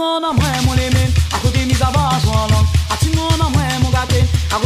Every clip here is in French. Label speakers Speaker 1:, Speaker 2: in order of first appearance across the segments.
Speaker 1: mon en moins mon aimé, à côté mis avant soin long. À tout mon en moins mon gâté, à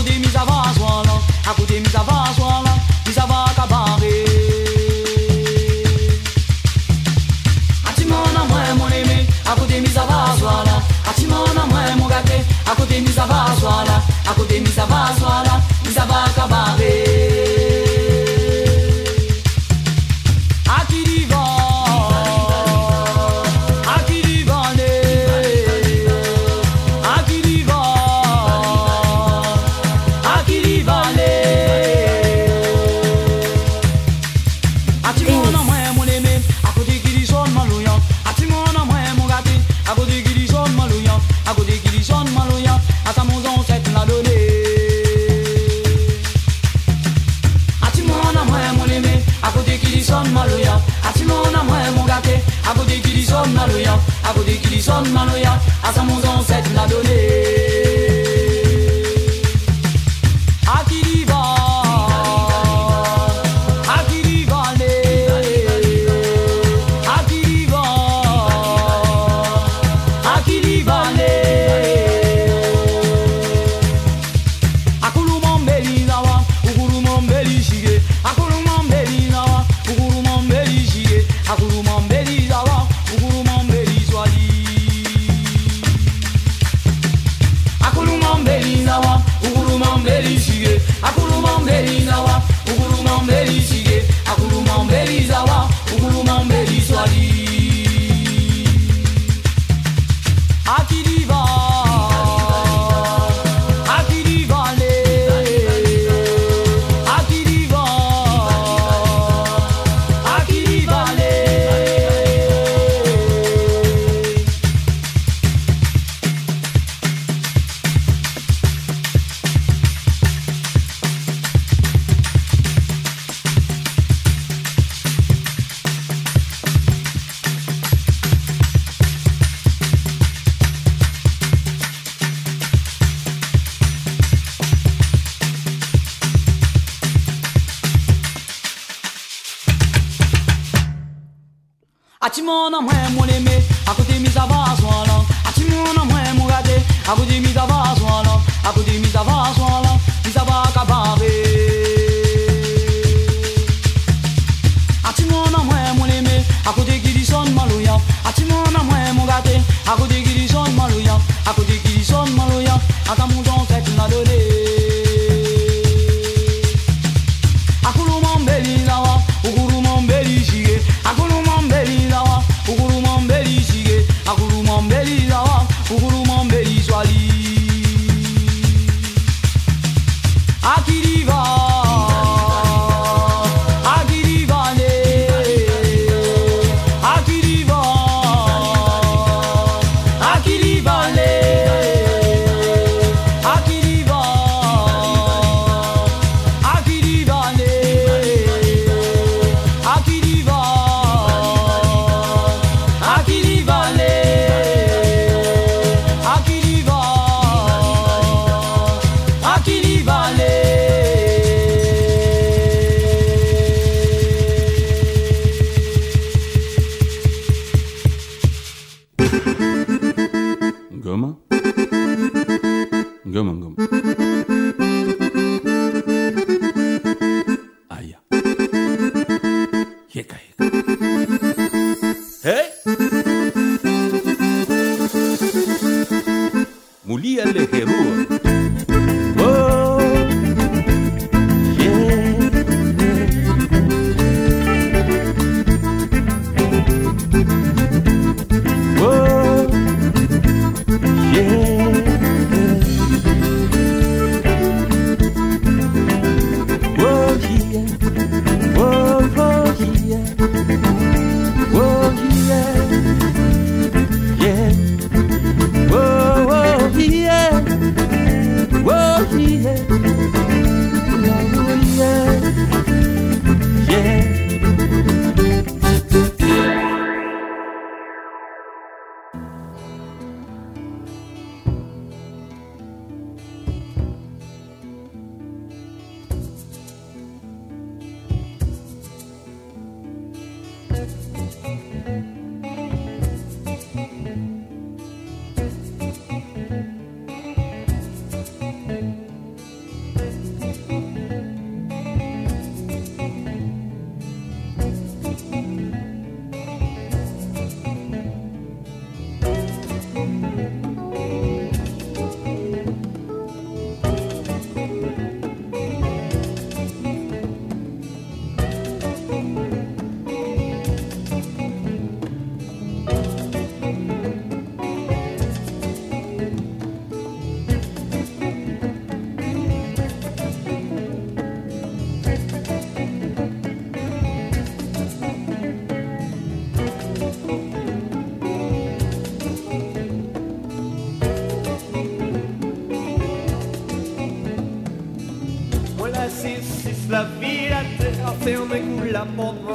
Speaker 1: Apple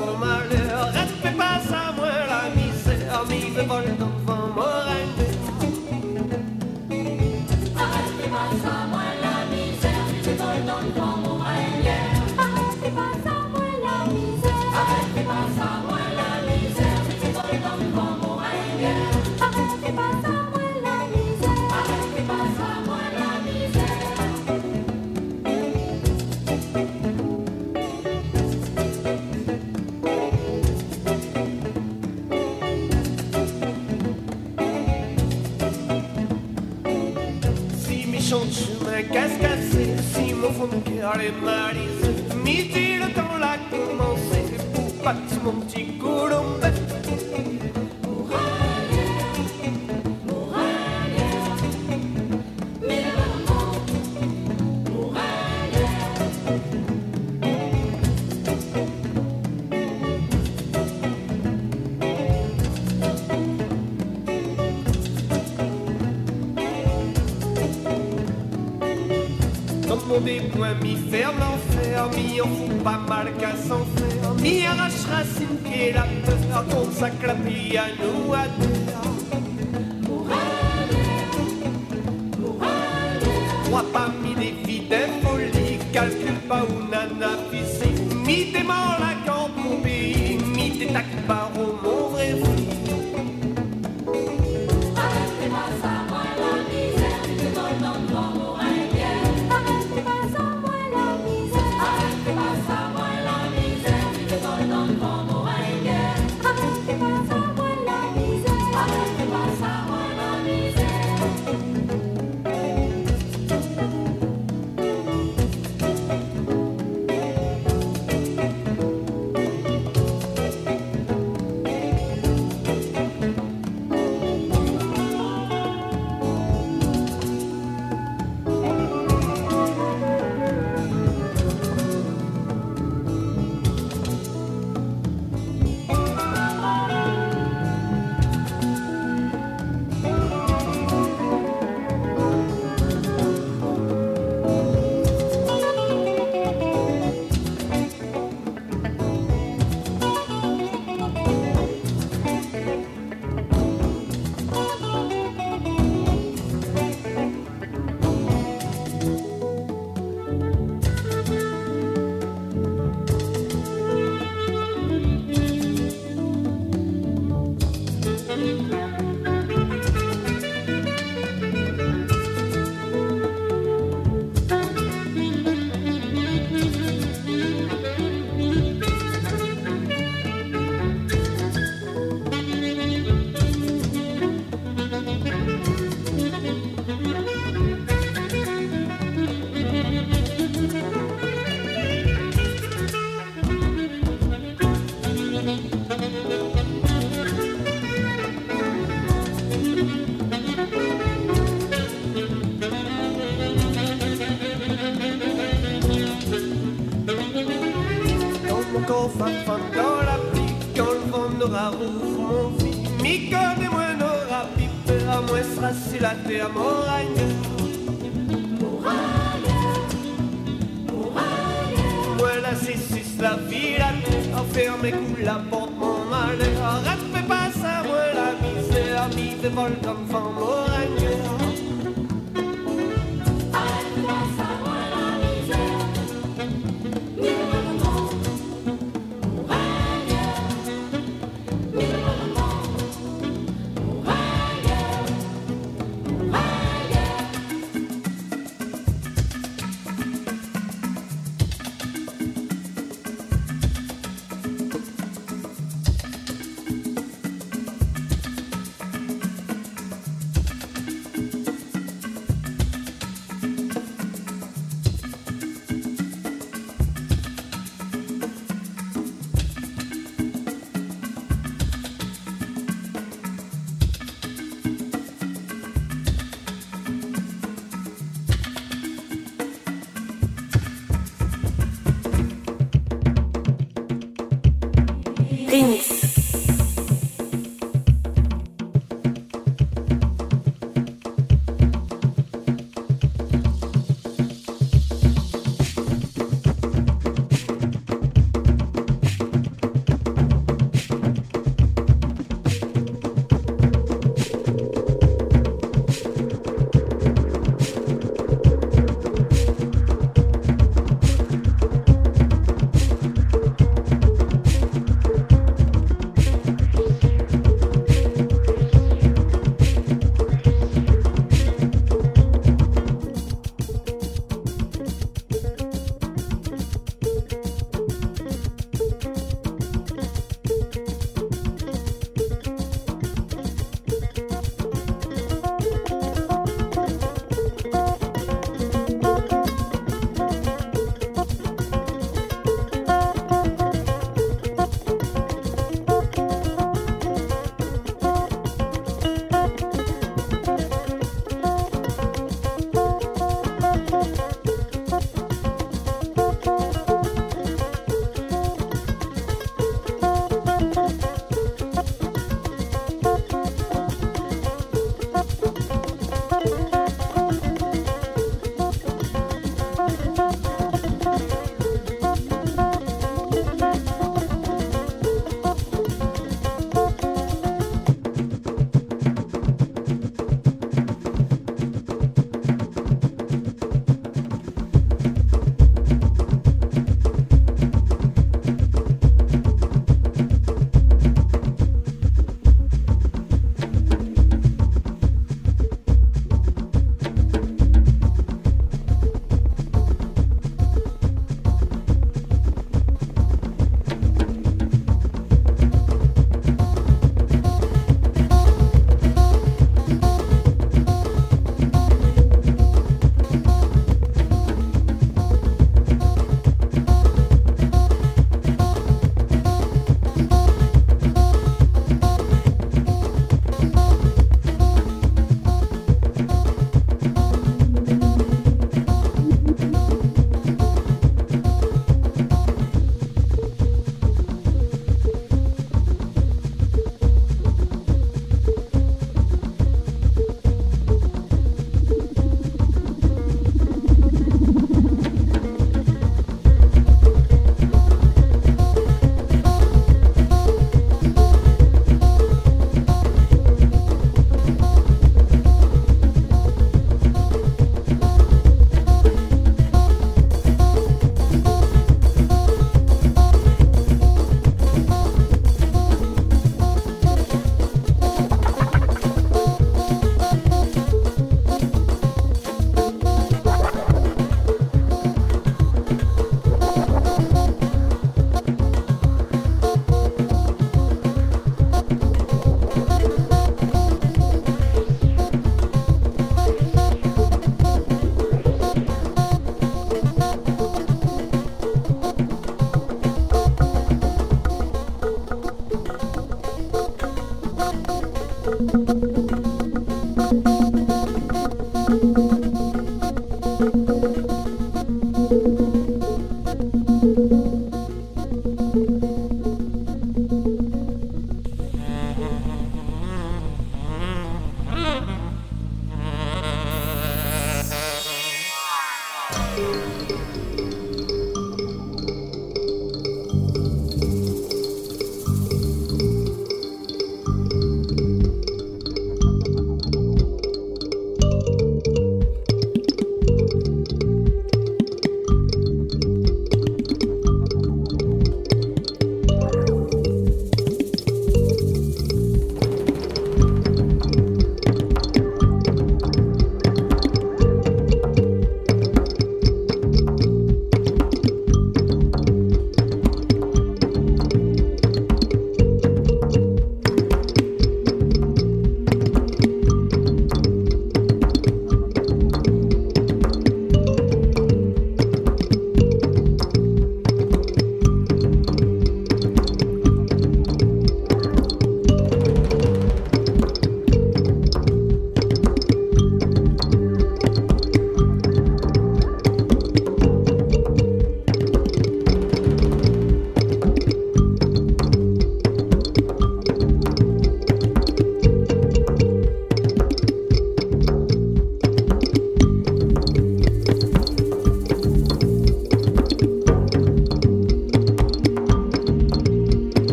Speaker 1: ou franfi Mi kode mwen ora pipe A mwen srasi la te a moranye Moranye Moranye Mwen la sisis la Enferme kou la porte mon male Respe pas sa mwen la
Speaker 2: mise A
Speaker 3: mi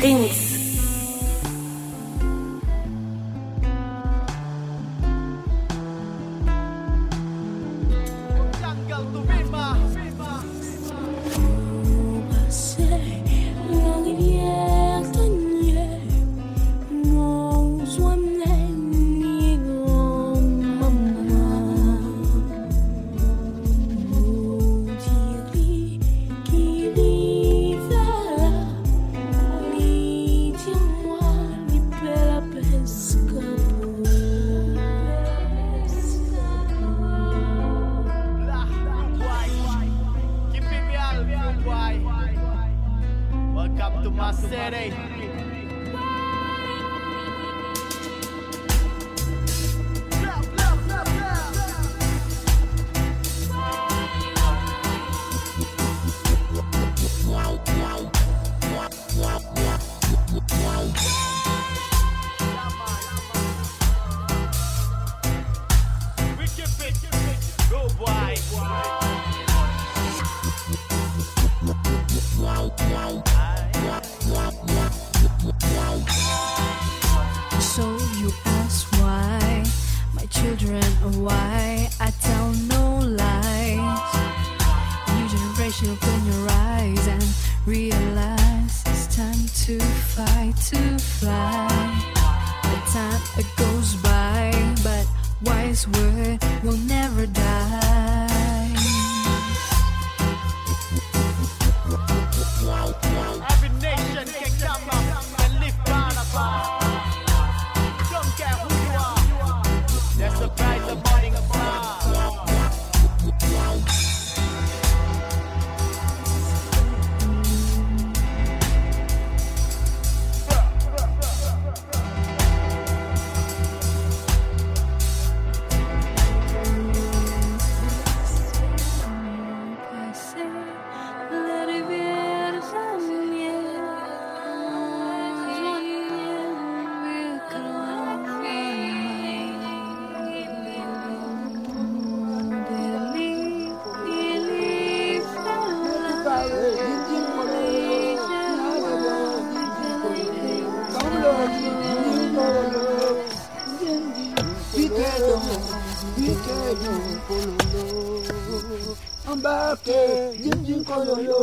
Speaker 3: things. Kok?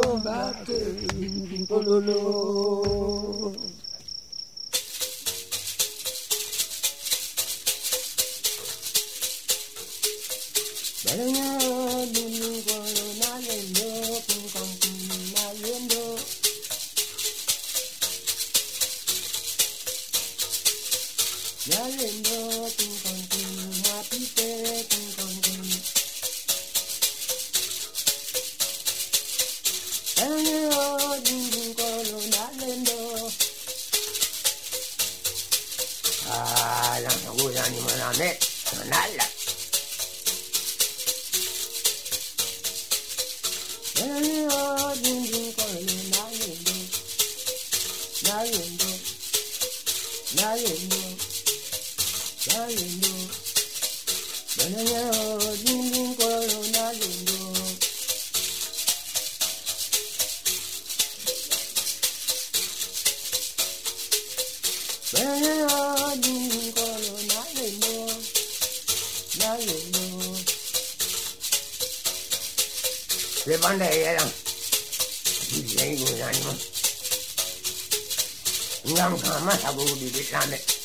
Speaker 3: Le bande eran. Dilei gudan. Ngam kama sabu di
Speaker 4: bisane.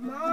Speaker 4: Mom.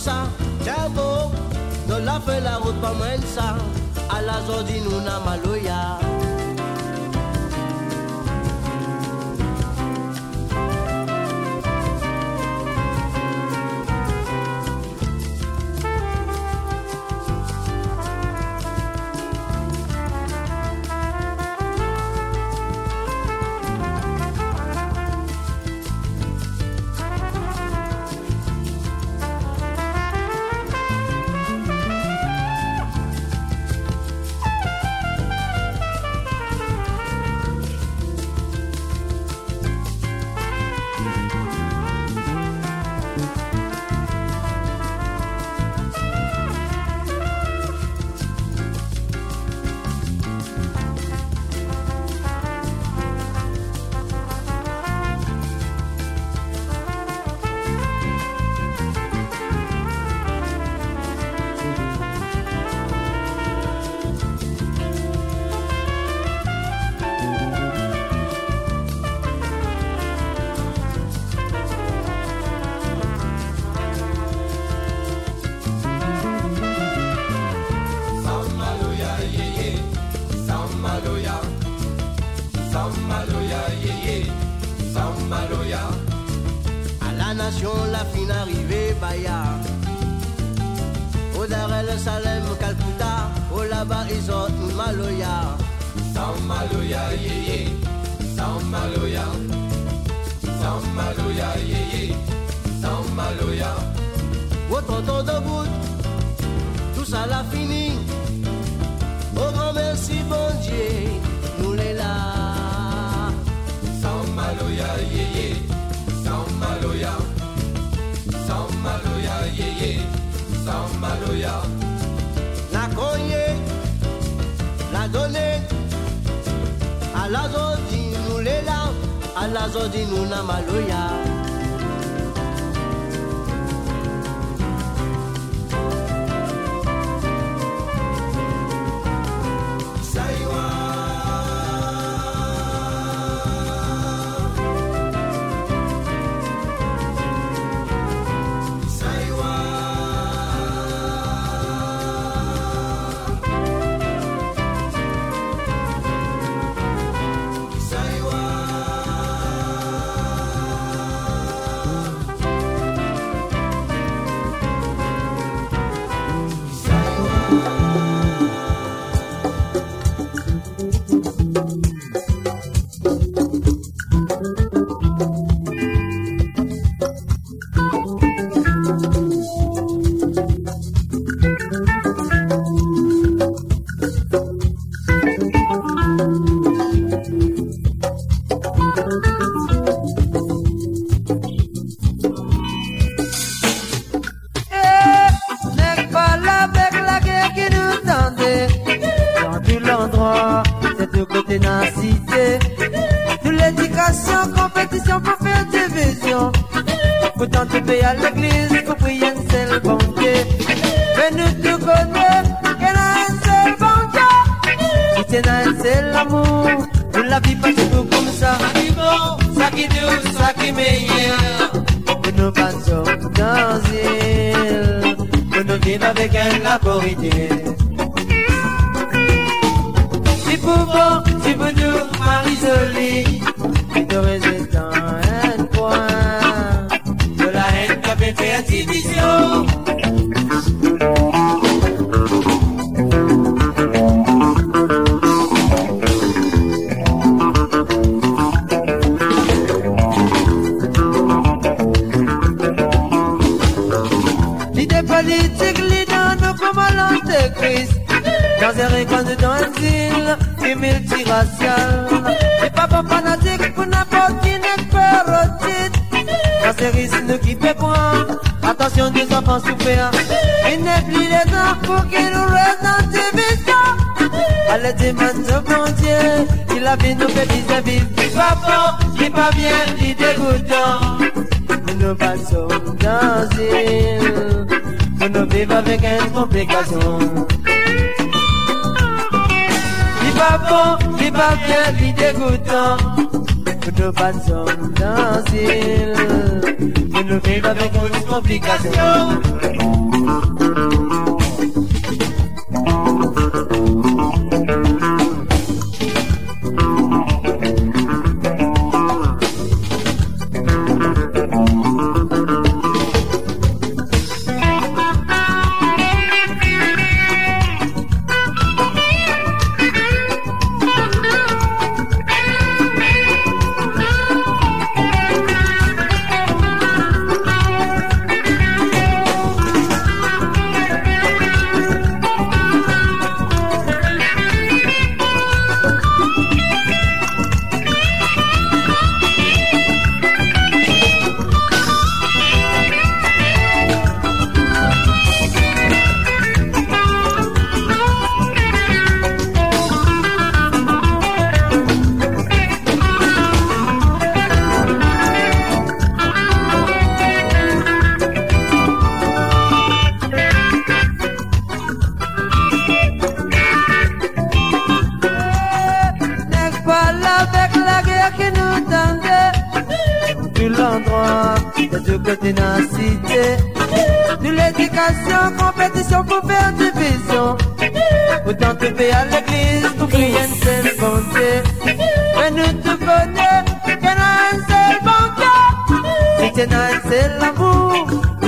Speaker 4: ça, Tiago, de la fait la route pas mal ça, à la zone nous n'a maloya.
Speaker 5: ne devenait qu'un seul un seul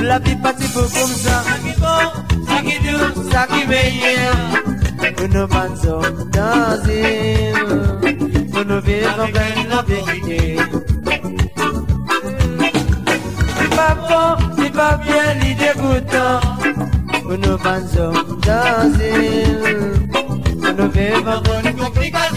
Speaker 5: la vie passait pour comme ça. Ça qui bon, ça qui dur, ça qui meilleur. Nous nous pensons dans une, nous nous vivons la vérité. C'est pas bon, c'est pas bien, l'idée dégoûtant. Nous nous pensons dans une, nous
Speaker 6: nous vivons dans une complication.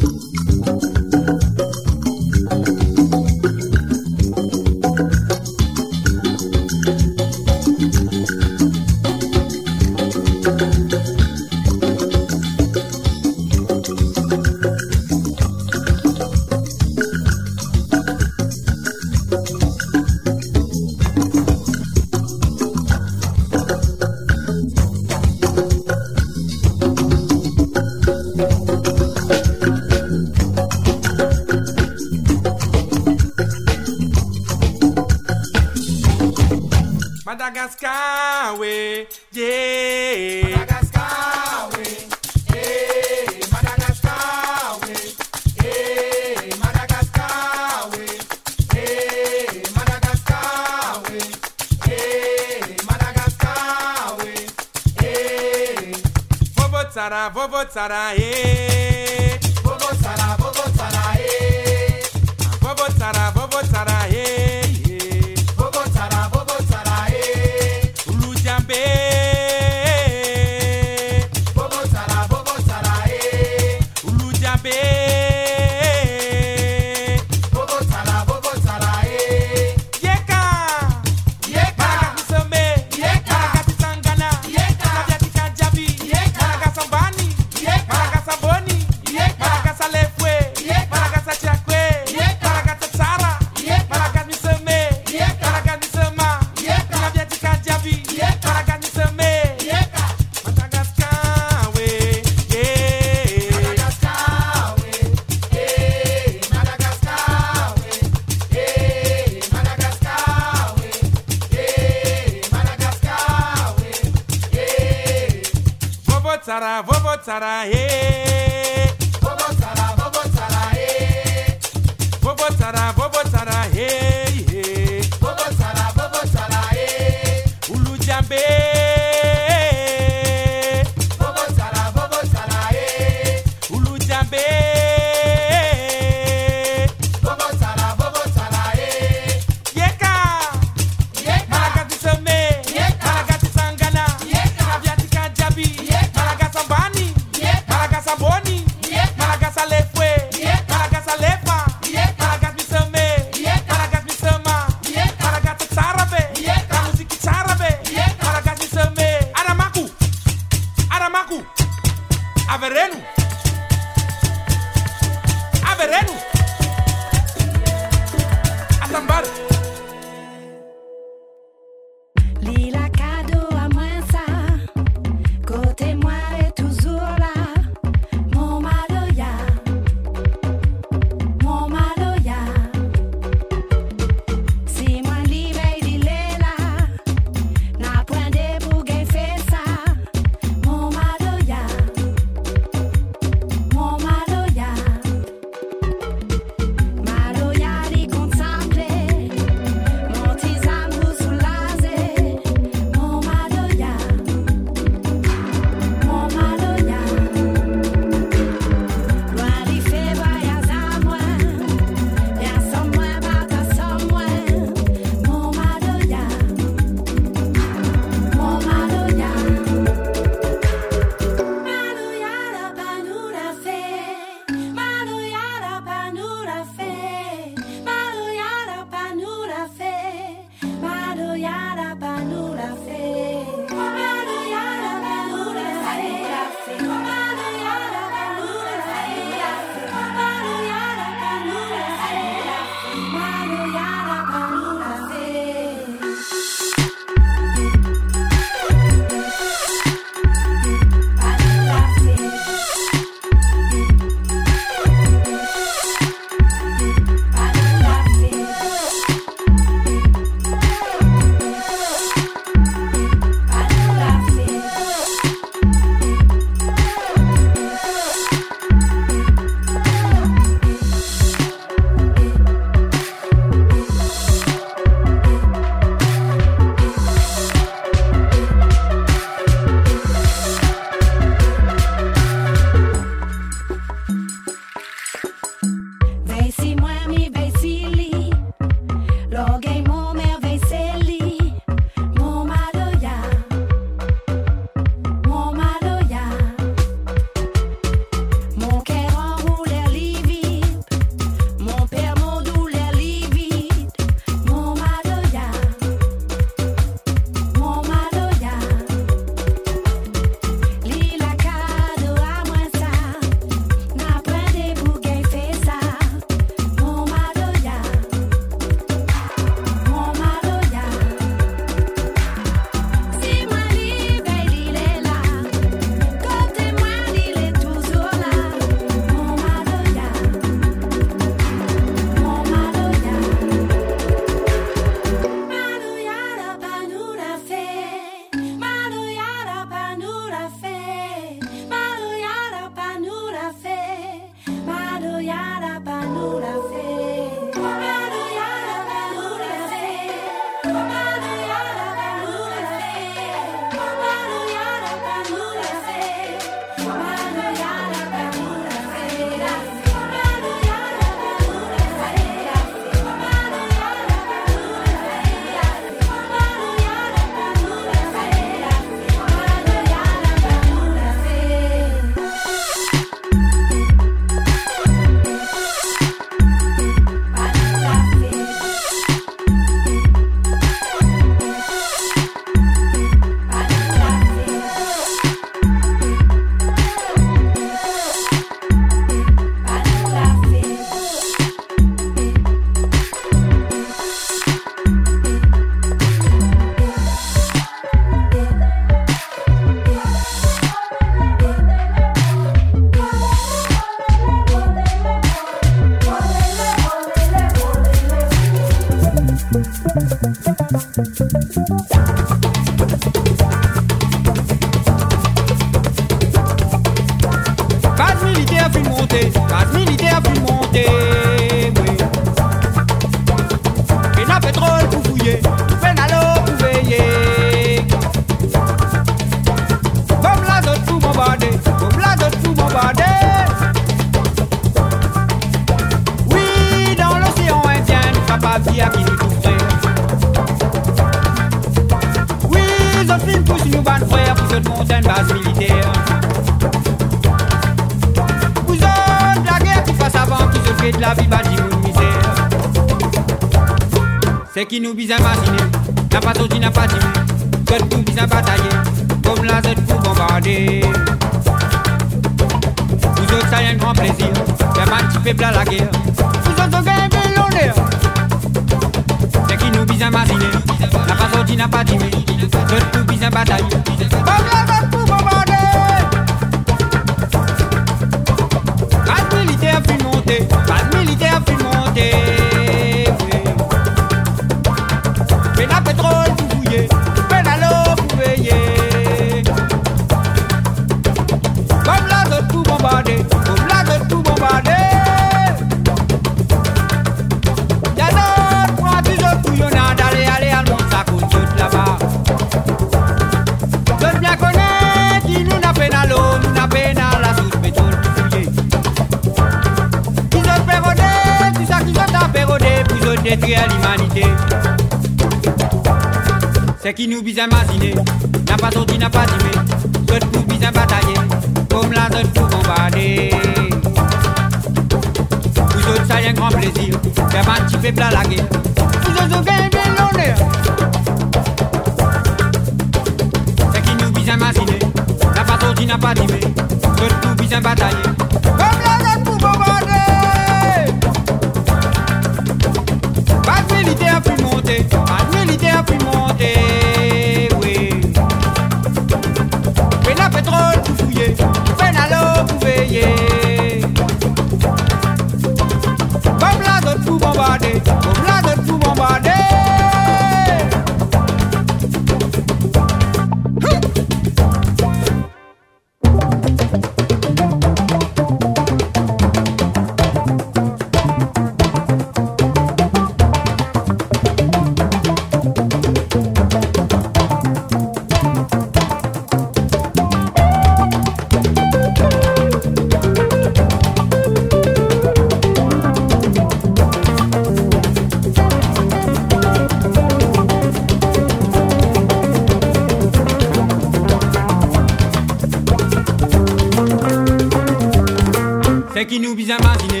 Speaker 6: C'est qui nous bien masiné,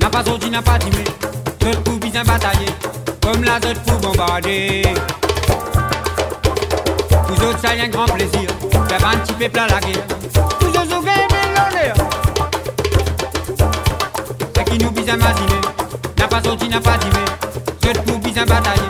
Speaker 6: n'a pas sorti, n'a pas timé. D'autres pour bien batailler, comme la autres pour bombarder. Vous autres, ça y a un grand plaisir, faire un petit peu plat la guerre. Vous autres, vous gagnez. C'est qui nous bien masiné, n'a pas sorti, n'a pas timé. D'autres pour bien batailler,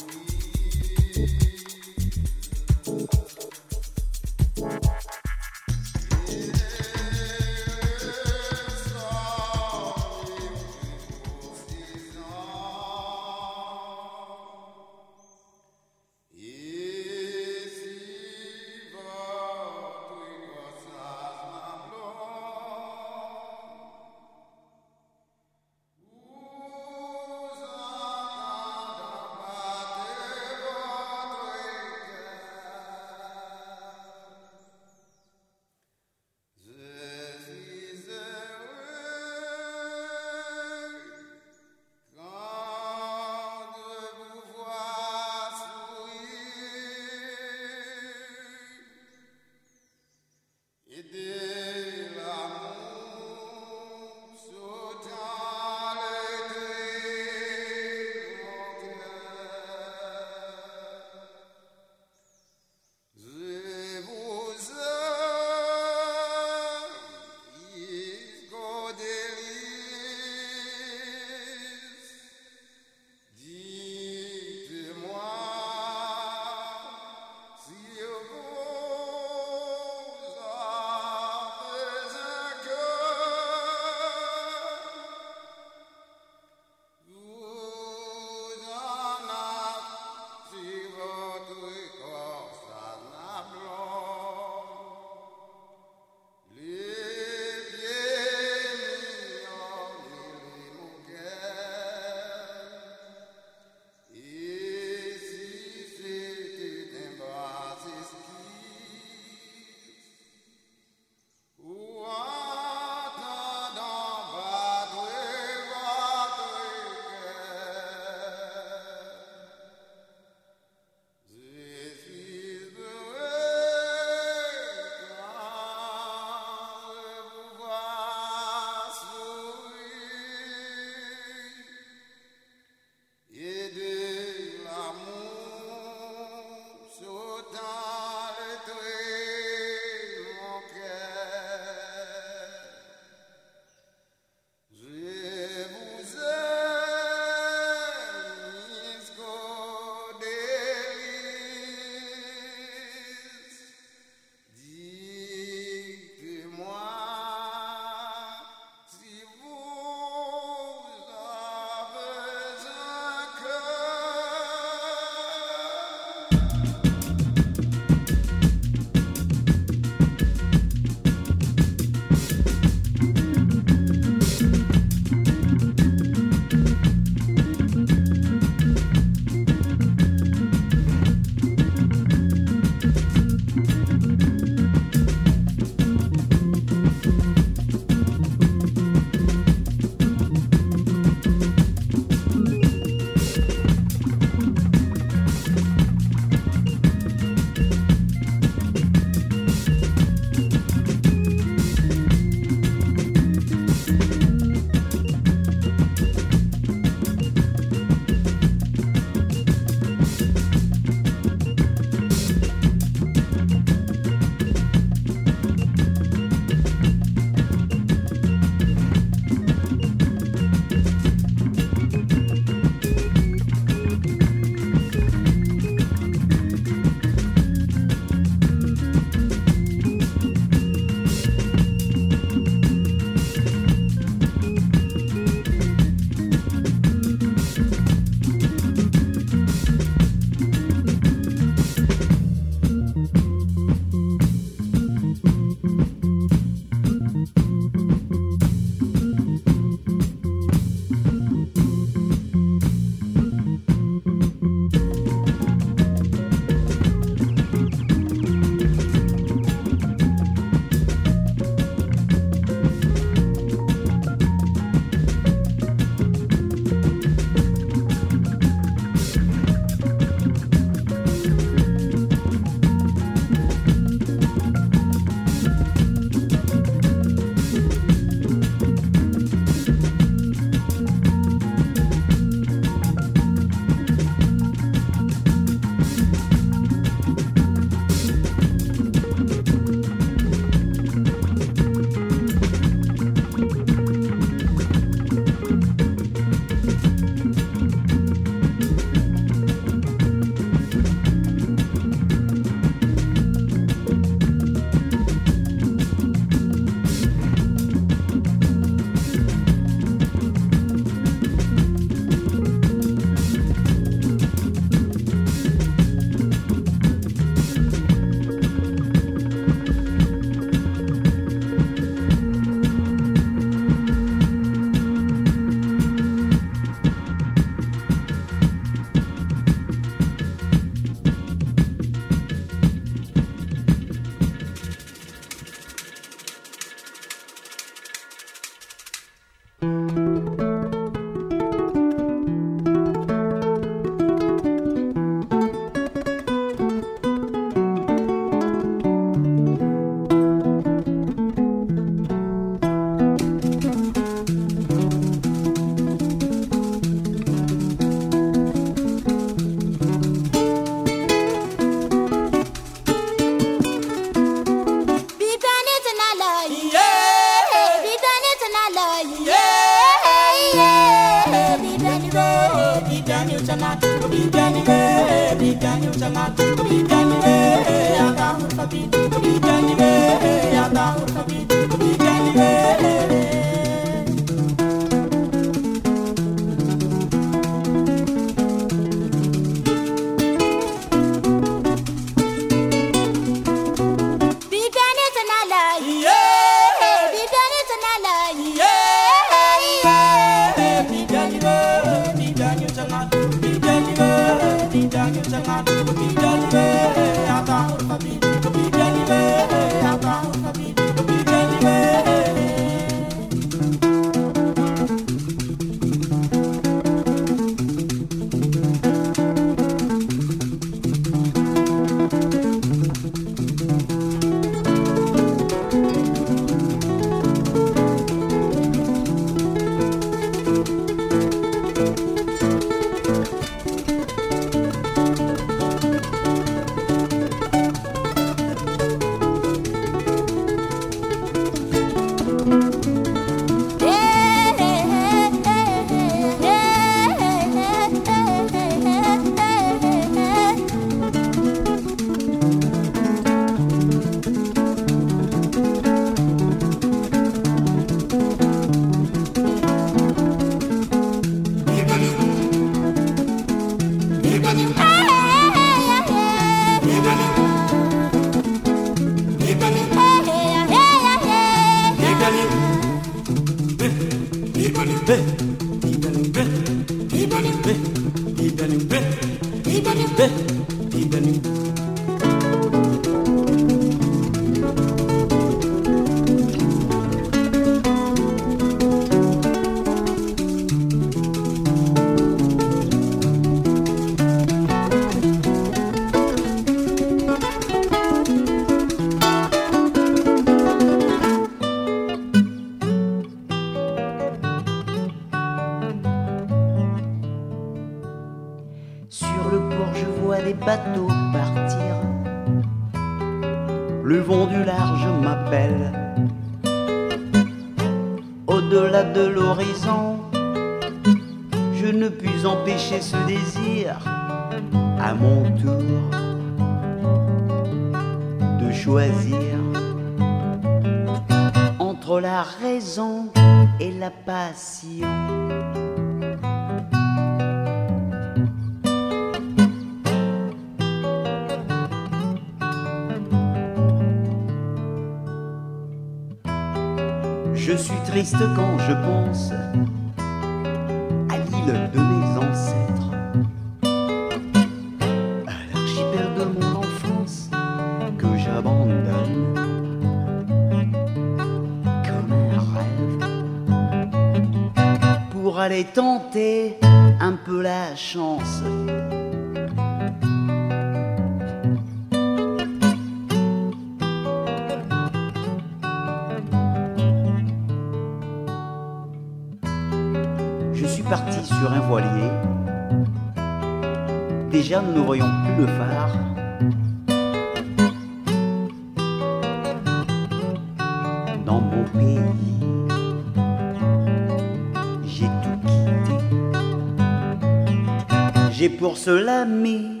Speaker 7: cela mis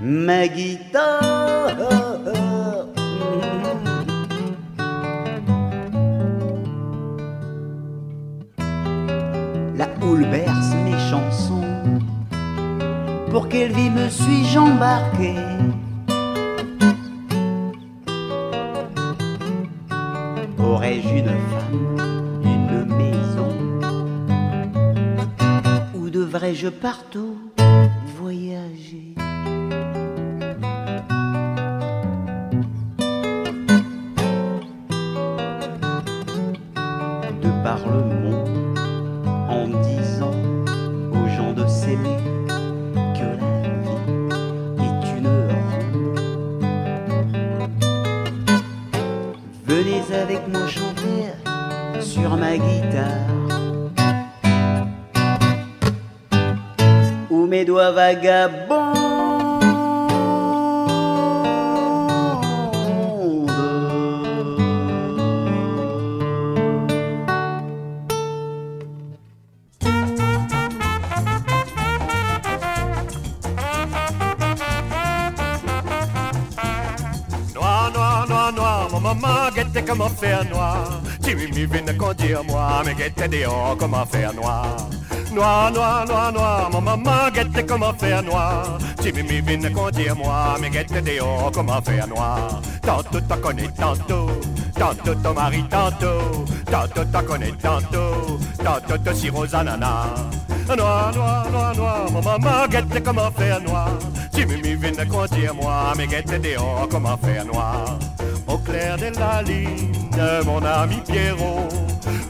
Speaker 7: ma guitare. La houle berce mes chansons. Pour quelle vie me suis-je embarqué Aurais-je une femme, une maison Ou devrais-je partout De par le monde en disant aux gens de s'aimer que la vie est une ronde. Venez avec moi chanter sur ma guitare mes doigts vagabondes.
Speaker 8: Noir, noir, noir, noir, mon maman guettait comment faire noir? Timmy, viens conduire moi, mais guettait dehors comment faire noir? Noir, noir, noir, noir, mon maman, guette comment faire noir? Timimi vient conduire moi, mais guette dehors, comment faire noir? Tantôt t'en connais tantôt, tantôt ton mari tantôt, tantôt t'en connais tantôt, tantôt ton sirop ananas. Noir, noir, noir, noir, mon maman, guette comment faire noir? Timimi vient conduire moi, mais guette dehors, comment faire noir? Au clair de la ligne, mon ami Pierrot,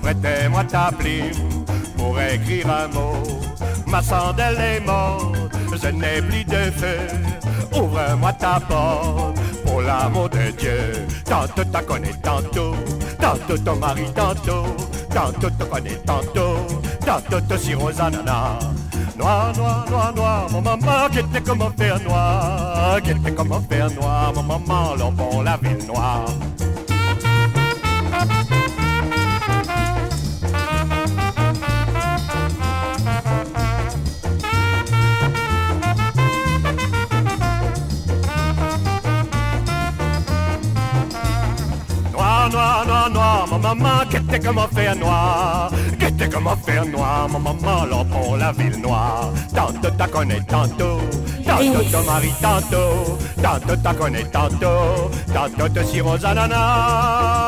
Speaker 8: prêtez-moi ta plume pour écrire un mot. Ma chandelle est morte, je n'ai plus de feu. Ouvre-moi ta porte, pour l'amour de Dieu. Tantôt t'as connais tantôt, tantôt ton mari tantôt, tantôt te connais tantôt, tantôt te sirop ananas. Noir, noir, noir, noir, mon maman, qui était comment faire noir, qui était comment faire noir, mon maman, l'enfant, la ville noire. Mon maman, qui était comment faire noir, qui était comment faire noir, mon maman, l'enfant, la ville noire. Tantôt t'as connais tantôt, tantôt ton mari tantôt, tantôt t'as connais tantôt, tantôt te sirop ananas.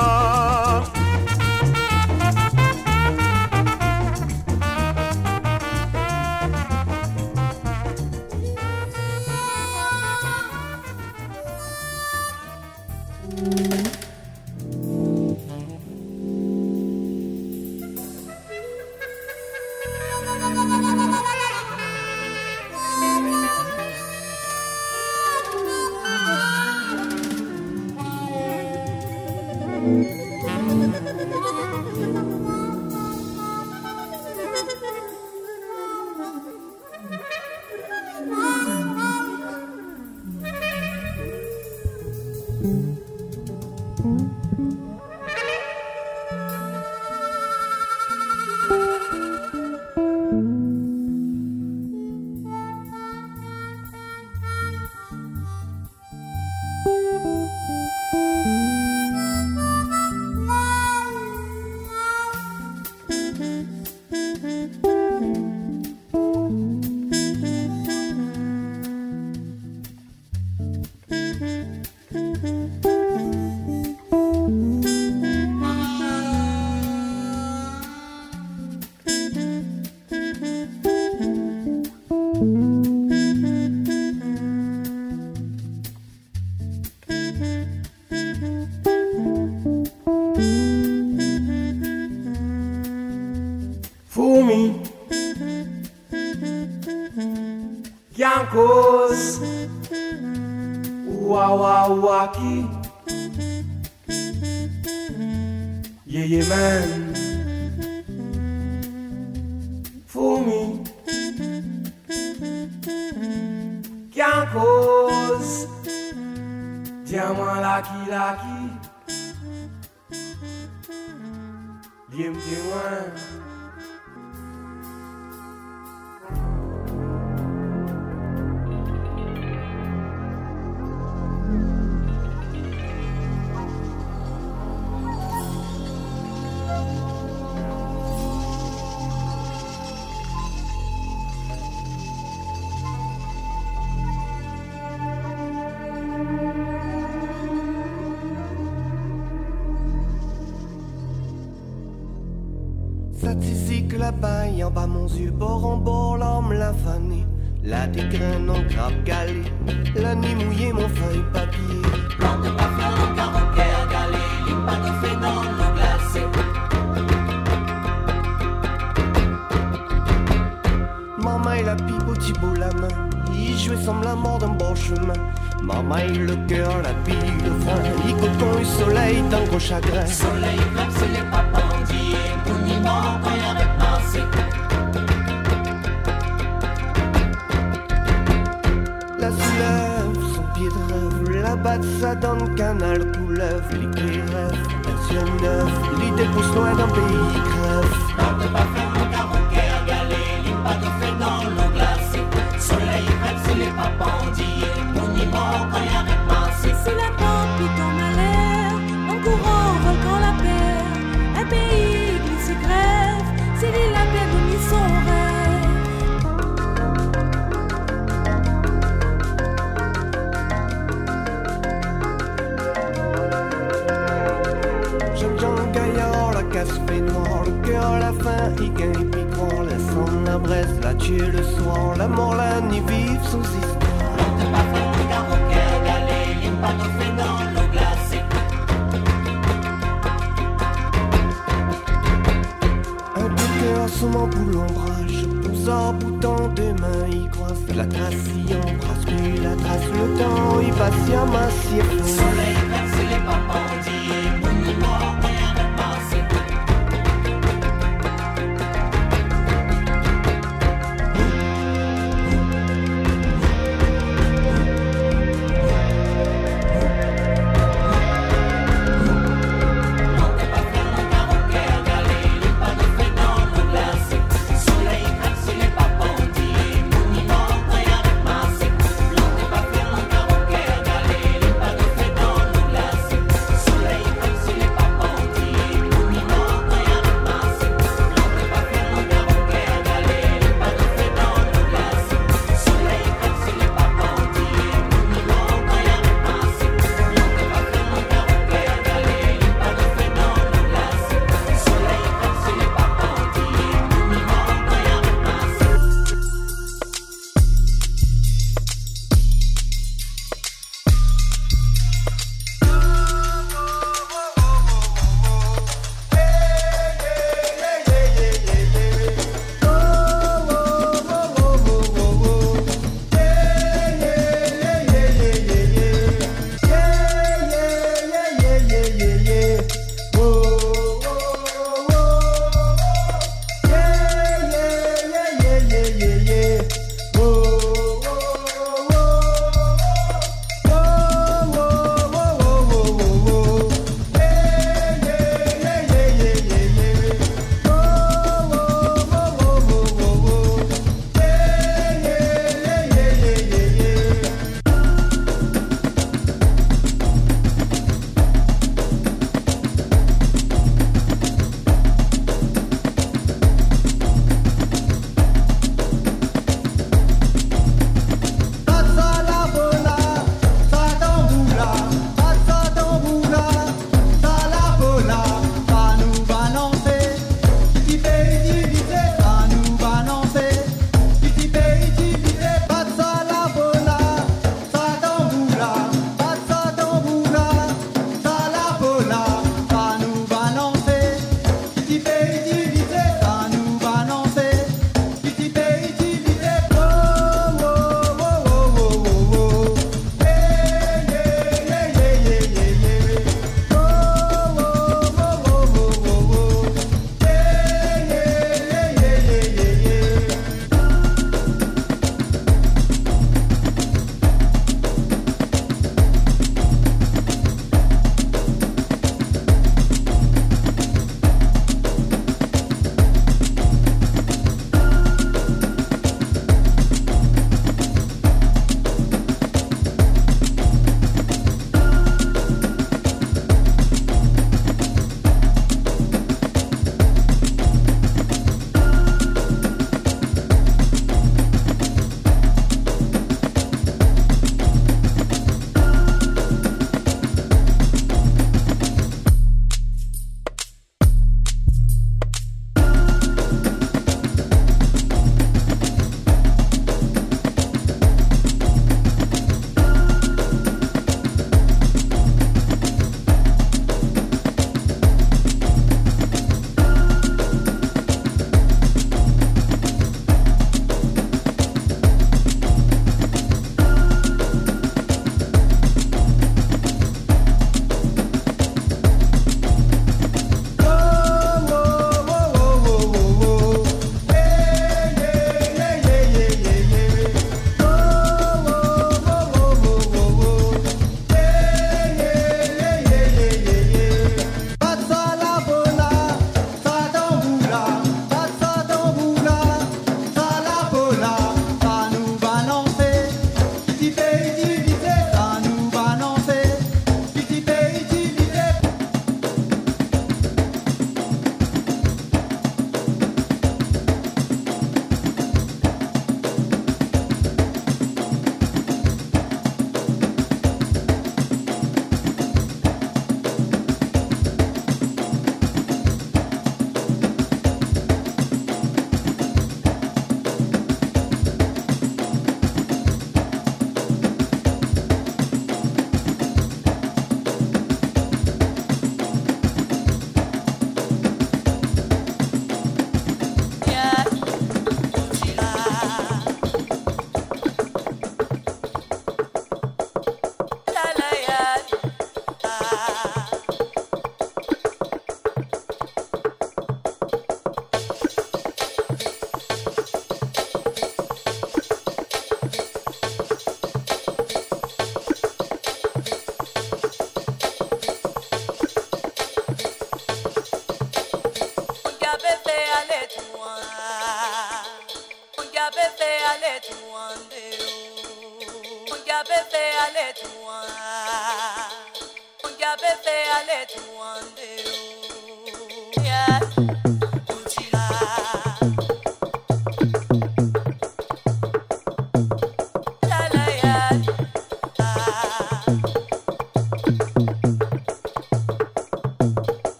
Speaker 8: Yeux, bord en bord, l'homme l'a fané. La dégraine en crabe galé, la nuit mouillée, mon feuille papier.
Speaker 9: Plante de parfum en caractère galé, ligne pas de fait dans l'eau glacée.
Speaker 8: Maman et la pipe au thibault la main, il jouait semble la mort d'un bon chemin. Maman et le cœur, la pile de frein, il coton et soleil d'un gros chagrin.
Speaker 9: Soleil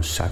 Speaker 10: House